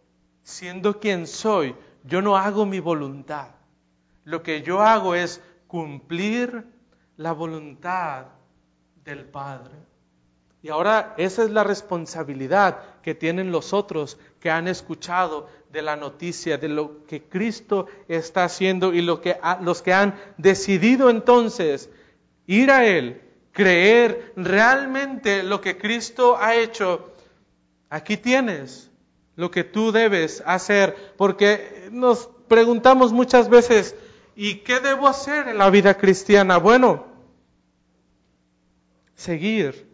siendo quien soy, yo no hago mi voluntad. Lo que yo hago es cumplir la voluntad del Padre. Y ahora esa es la responsabilidad que tienen los otros que han escuchado de la noticia, de lo que Cristo está haciendo y lo que, los que han decidido entonces ir a Él, creer realmente lo que Cristo ha hecho. Aquí tienes lo que tú debes hacer, porque nos preguntamos muchas veces, ¿y qué debo hacer en la vida cristiana? Bueno, seguir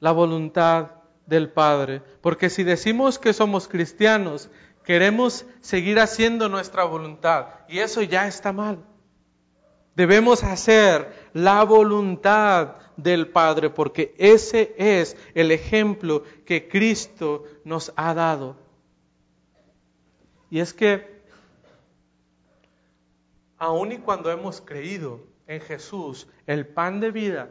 la voluntad del Padre. Porque si decimos que somos cristianos, queremos seguir haciendo nuestra voluntad y eso ya está mal. Debemos hacer la voluntad del Padre porque ese es el ejemplo que Cristo nos ha dado. Y es que aun y cuando hemos creído en Jesús, el pan de vida,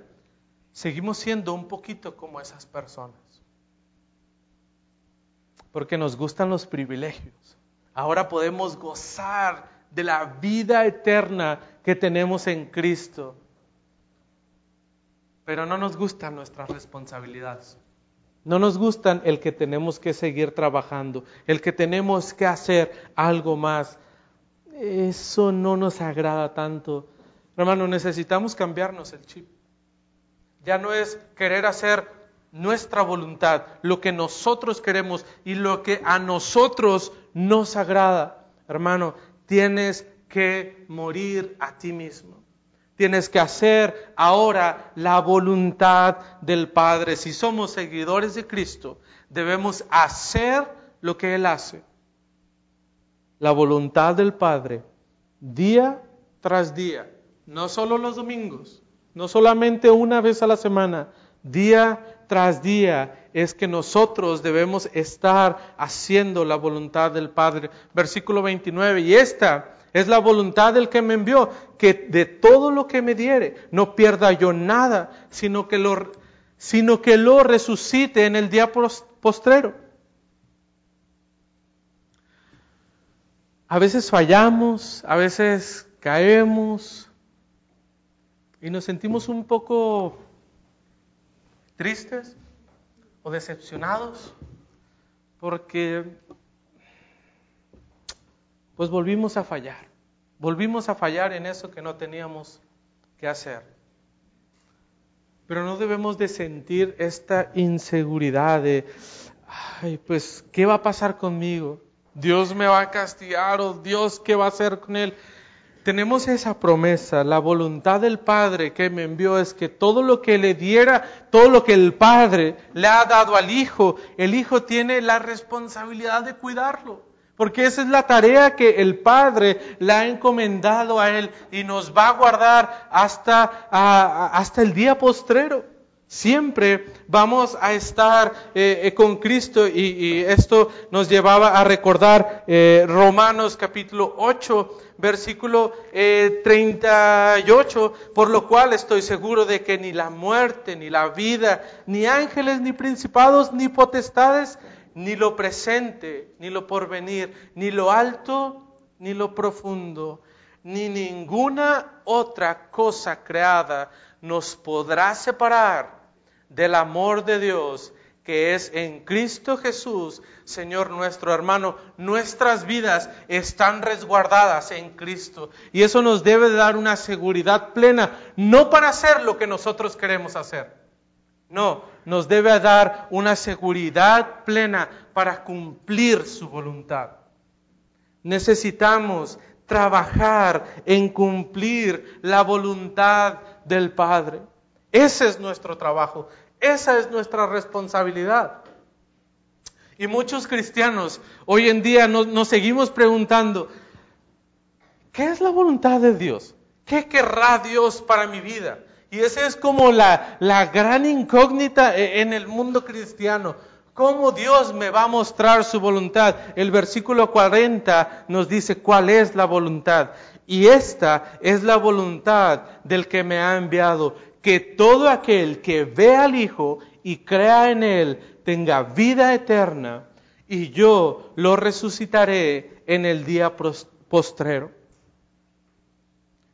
seguimos siendo un poquito como esas personas. Porque nos gustan los privilegios. Ahora podemos gozar de la vida eterna que tenemos en Cristo. Pero no nos gustan nuestras responsabilidades. No nos gustan el que tenemos que seguir trabajando, el que tenemos que hacer algo más. Eso no nos agrada tanto. Hermano, necesitamos cambiarnos el chip. Ya no es querer hacer nuestra voluntad, lo que nosotros queremos y lo que a nosotros nos agrada. Hermano, tienes que morir a ti mismo. Tienes que hacer ahora la voluntad del Padre. Si somos seguidores de Cristo, debemos hacer lo que Él hace. La voluntad del Padre, día tras día, no solo los domingos, no solamente una vez a la semana, día tras día es que nosotros debemos estar haciendo la voluntad del Padre. Versículo 29, y esta es la voluntad del que me envió, que de todo lo que me diere no pierda yo nada, sino que lo, sino que lo resucite en el día postrero. A veces fallamos, a veces caemos y nos sentimos un poco tristes o decepcionados porque pues volvimos a fallar. Volvimos a fallar en eso que no teníamos que hacer. Pero no debemos de sentir esta inseguridad de, ay, pues, ¿qué va a pasar conmigo? Dios me va a castigar o Dios, ¿qué va a hacer con él? Tenemos esa promesa, la voluntad del Padre que me envió es que todo lo que le diera, todo lo que el Padre le ha dado al Hijo, el Hijo tiene la responsabilidad de cuidarlo. Porque esa es la tarea que el Padre le ha encomendado a Él y nos va a guardar hasta, hasta el día postrero. Siempre vamos a estar eh, eh, con Cristo y, esto nos llevaba a recordar eh, Romanos capítulo 8, versículo 38, por lo cual estoy seguro de que ni la muerte, ni la vida, ni ángeles, ni principados, ni potestades, ni lo presente, ni lo porvenir, ni lo alto, ni lo profundo, ni ninguna otra cosa creada nos podrá separar del amor de Dios que es en Cristo Jesús, Señor nuestro hermano. Nuestras vidas están resguardadas en Cristo y eso nos debe dar una seguridad plena, no para hacer lo que nosotros queremos hacer no, nos debe dar una seguridad plena para cumplir su voluntad. Necesitamos trabajar en cumplir la voluntad del Padre. Ese es nuestro trabajo, esa es nuestra responsabilidad. Y muchos cristianos hoy en día nos, seguimos preguntando, ¿qué es la voluntad de Dios? ¿Qué querrá Dios para mi vida? Y esa es como la, la gran incógnita e, en el mundo cristiano. ¿Cómo Dios me va a mostrar su voluntad? El versículo 40 nos dice cuál es la voluntad. Y esta es la voluntad del que me ha enviado, que todo aquel que ve al Hijo y crea en Él tenga vida eterna, y yo lo resucitaré en el día postrero.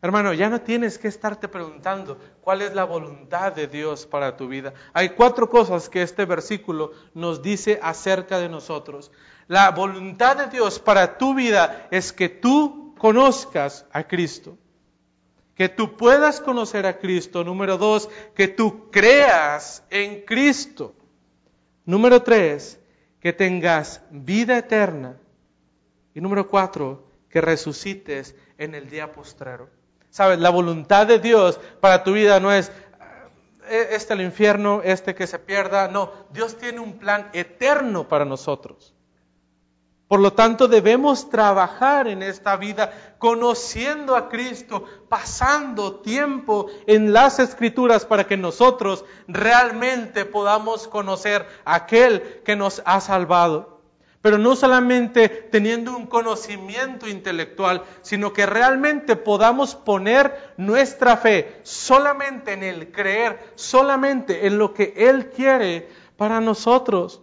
Hermano, ya no tienes que estarte preguntando cuál es la voluntad de Dios para tu vida. Hay cuatro cosas que este versículo nos dice acerca de nosotros. La voluntad de Dios para tu vida es que tú conozcas a Cristo. Que tú puedas conocer a Cristo. Número dos, que tú creas en Cristo. Número tres, que tengas vida eterna. Y número cuatro, que resucites en el día postrero. Sabes, la voluntad de Dios para tu vida no es eh, este el infierno, este que se pierda. No, Dios tiene un plan eterno para nosotros. Por lo tanto, debemos trabajar en esta vida conociendo a Cristo, pasando tiempo en las escrituras para que nosotros realmente podamos conocer a aquel que nos ha salvado. Pero no solamente teniendo un conocimiento intelectual, sino que realmente podamos poner nuestra fe solamente en el creer, solamente en lo que Él quiere para nosotros.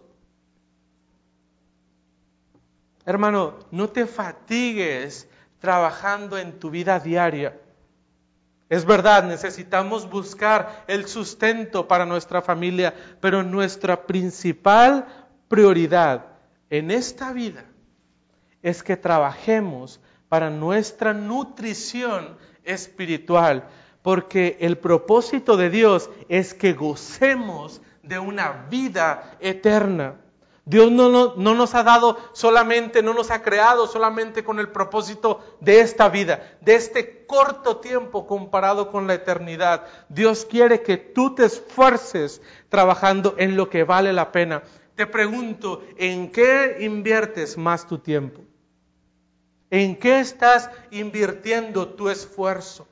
Hermano, no te fatigues trabajando en tu vida diaria. Es verdad, necesitamos buscar el sustento para nuestra familia, pero nuestra principal prioridad en esta vida es que trabajemos para nuestra nutrición espiritual, porque el propósito de Dios es que gocemos de una vida eterna. Dios no, no, nos ha dado solamente, no nos ha creado solamente con el propósito de esta vida, de este corto tiempo comparado con la eternidad. Dios quiere que tú te esfuerces trabajando en lo que vale la pena. Te pregunto, ¿en qué inviertes más tu tiempo? ¿En qué estás invirtiendo tu esfuerzo?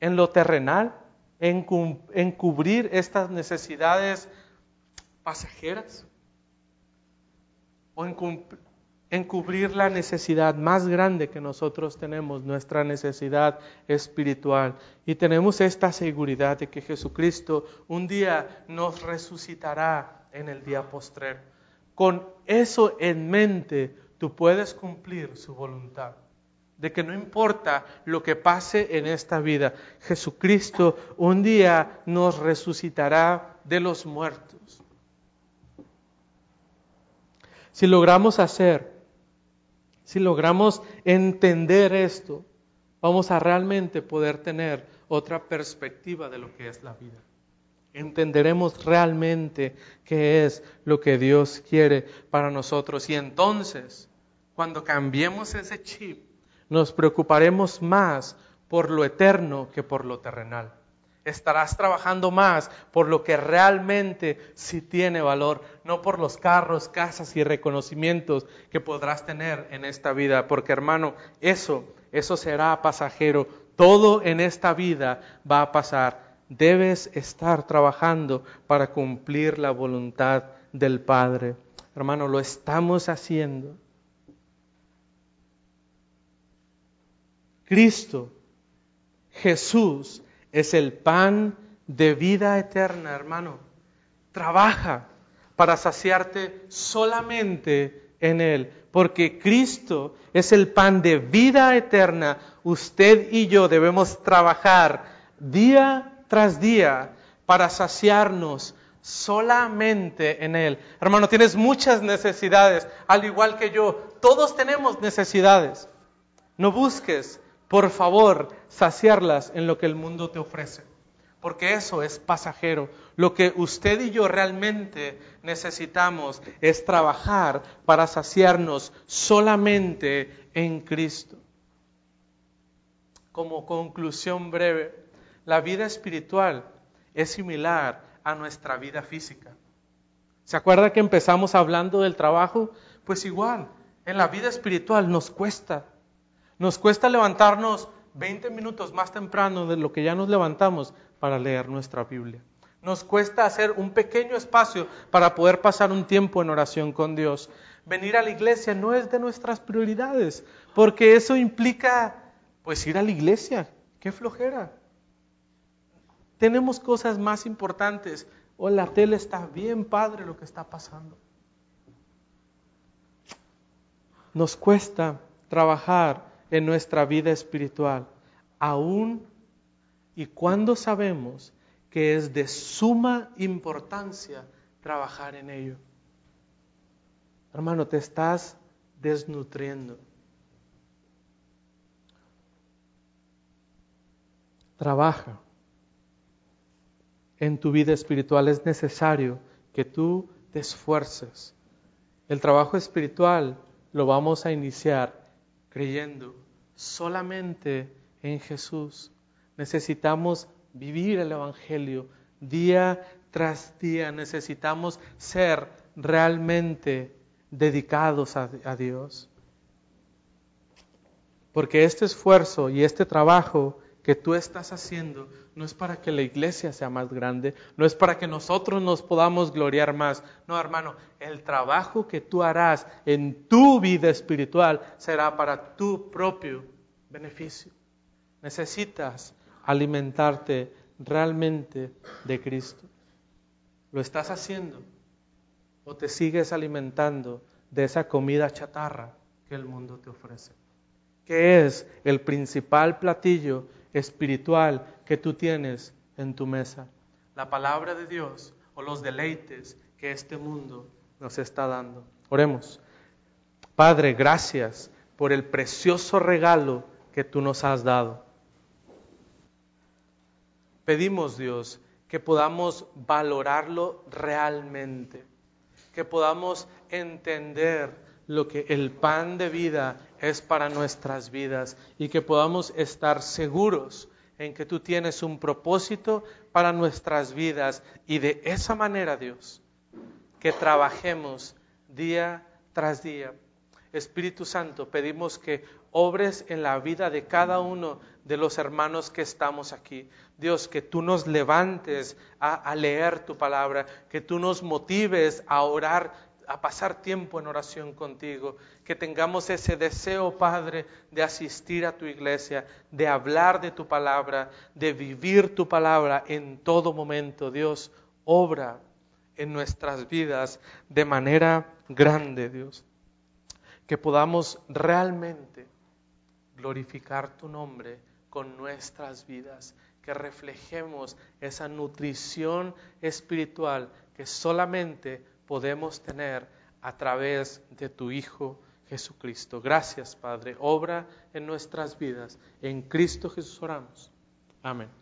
¿En lo terrenal? ¿En, en cubrir estas necesidades pasajeras? O en, cubrir la necesidad más grande que nosotros tenemos, nuestra necesidad espiritual. Y tenemos esta seguridad de que Jesucristo un día nos resucitará en el día postrero. Con eso en mente, tú puedes cumplir su voluntad. De que no importa lo que pase en esta vida, Jesucristo un día nos resucitará de los muertos. Si logramos hacer, si logramos entender esto, vamos a realmente poder tener otra perspectiva de lo que es la vida. Entenderemos realmente qué es lo que Dios quiere para nosotros. Y entonces, cuando cambiemos ese chip, nos preocuparemos más por lo eterno que por lo terrenal estarás trabajando más por lo que realmente sí tiene valor, no por los carros, casas y reconocimientos que podrás tener en esta vida, porque hermano, eso, eso será pasajero. Todo en esta vida va a pasar. Debes estar trabajando para cumplir la voluntad del Padre. Hermano, lo estamos haciendo. Cristo, Jesús, es el pan de vida eterna, hermano. Trabaja para saciarte solamente en Él, porque Cristo es el pan de vida eterna. Usted y yo debemos trabajar día tras día para saciarnos solamente en Él. Hermano, tienes muchas necesidades, al igual que yo. Todos tenemos necesidades. No busques por favor, saciarlas en lo que el mundo te ofrece, porque eso es pasajero. Lo que usted y yo realmente necesitamos es trabajar para saciarnos solamente en Cristo. Como conclusión breve, la vida espiritual es similar a nuestra vida física. ¿Se acuerda que empezamos hablando del trabajo? Pues igual, en la vida espiritual nos cuesta nos cuesta levantarnos 20 minutos más temprano de lo que ya nos levantamos para leer nuestra Biblia. Nos cuesta hacer un pequeño espacio para poder pasar un tiempo en oración con Dios. Venir a la iglesia no es de nuestras prioridades, porque eso implica pues ir a la iglesia. Qué flojera. Tenemos cosas más importantes. O la tele está bien padre lo que está pasando. Nos cuesta trabajar en nuestra vida espiritual, aún y cuando sabemos que es de suma importancia trabajar en ello. Hermano, te estás desnutriendo. Trabaja en tu vida espiritual. Es necesario que tú te esfuerces. El trabajo espiritual lo vamos a iniciar creyendo solamente en Jesús. Necesitamos vivir el Evangelio día tras día. Necesitamos ser realmente dedicados a, Dios. Porque este esfuerzo y este trabajo que tú estás haciendo no es para que la iglesia sea más grande, no es para que nosotros nos podamos gloriar más. No, hermano, el trabajo que tú harás en tu vida espiritual será para tu propio beneficio. Necesitas alimentarte realmente de Cristo. ¿Lo estás haciendo? ¿O te sigues alimentando de esa comida chatarra que el mundo te ofrece? ¿Qué es el principal platillo espiritual que tú tienes en tu mesa, la palabra de Dios o los deleites que este mundo nos está dando. Oremos. Padre, gracias por el precioso regalo que tú nos has dado. Pedimos, Dios, que podamos valorarlo realmente, que podamos entender lo que el pan de vida es para nuestras vidas y que podamos estar seguros en que tú tienes un propósito para nuestras vidas y de esa manera, Dios, que trabajemos día tras día. Espíritu Santo, pedimos que obres en la vida de cada uno de los hermanos que estamos aquí. Dios, que tú nos levantes a, leer tu palabra, que tú nos motives a orar, a pasar tiempo en oración contigo, que tengamos ese deseo, Padre, de asistir a tu iglesia, de hablar de tu palabra, de vivir tu palabra en todo momento. Dios, obra en nuestras vidas de manera grande, Dios. Que podamos realmente glorificar tu nombre con nuestras vidas, que reflejemos esa nutrición espiritual que solamente podemos tener a través de tu Hijo Jesucristo. Gracias, Padre. Obra en nuestras vidas. En Cristo Jesús oramos. Amén.